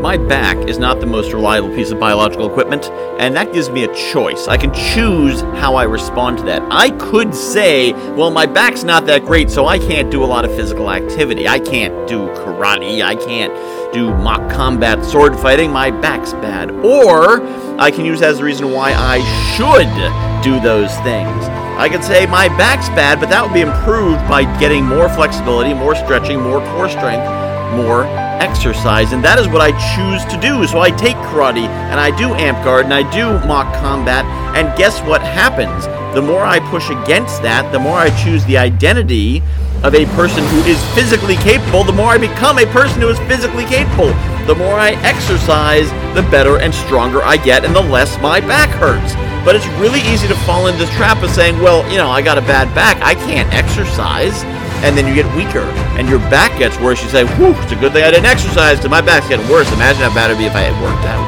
My back is not the most reliable piece of biological equipment, and that gives me a choice. I can choose how I respond to that. I could say, well, my back's not that great, so I can't do a lot of physical activity. I can't do karate. I can't do mock combat sword fighting. My back's bad. Or I can use that as a reason why I should do those things. I could say my back's bad, but that would be improved by getting more flexibility, more stretching, more core strength, more exercise, and that is what I choose to do. So I take karate, and I do Amtgard, and I do mock combat, and guess what happens? The more I push against that, the more I choose the identity of a person who is physically capable, the more I become a person who is physically capable. The more I exercise, the better and stronger I get, and the less my back hurts. But it's really easy to fall into the trap of saying, well, you know, I got a bad back, I can't exercise and then you get weaker and your back gets worse. You say, whew, it's a good thing I didn't exercise because my back's getting worse. Imagine how bad it'd be if I had worked out.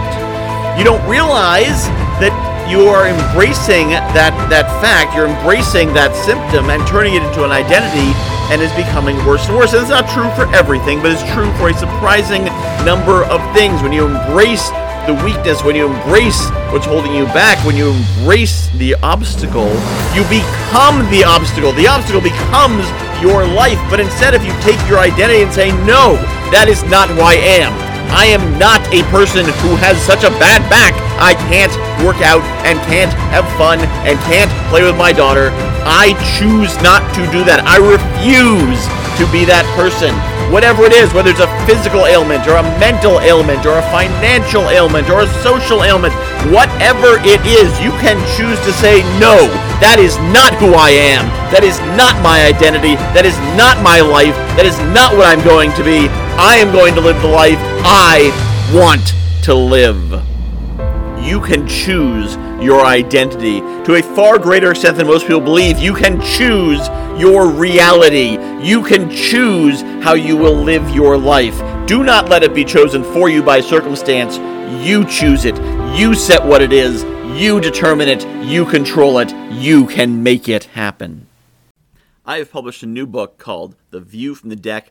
You don't realize that you are embracing that, that fact, you're embracing that symptom and turning it into an identity and is becoming worse and worse. And it's not true for everything, but it's true for a surprising number of things. When you embrace the weakness, when you embrace what's holding you back, when you embrace the obstacle, you become the obstacle. The obstacle becomes your life. But instead, if you take your identity and say, no, that is not who I am. I am not a person who has such a bad back. I can't work out and can't have fun and can't play with my daughter. I choose not to do that. I refuse to be that person. Whatever it is, whether it's a physical ailment or a mental ailment or a financial ailment or a social ailment, whatever it is, you can choose to say, no, that is not who I am. That is not my identity. That is not my life. That is not what I'm going to be. I am going to live the life I want to live. You can choose your identity. To a far greater extent than most people believe, you can choose your reality. You can choose how you will live your life. Do not let it be chosen for you by circumstance. You choose it. You set what it is. You determine it. You control it. You can make it happen. I have published a new book called The View from the Deck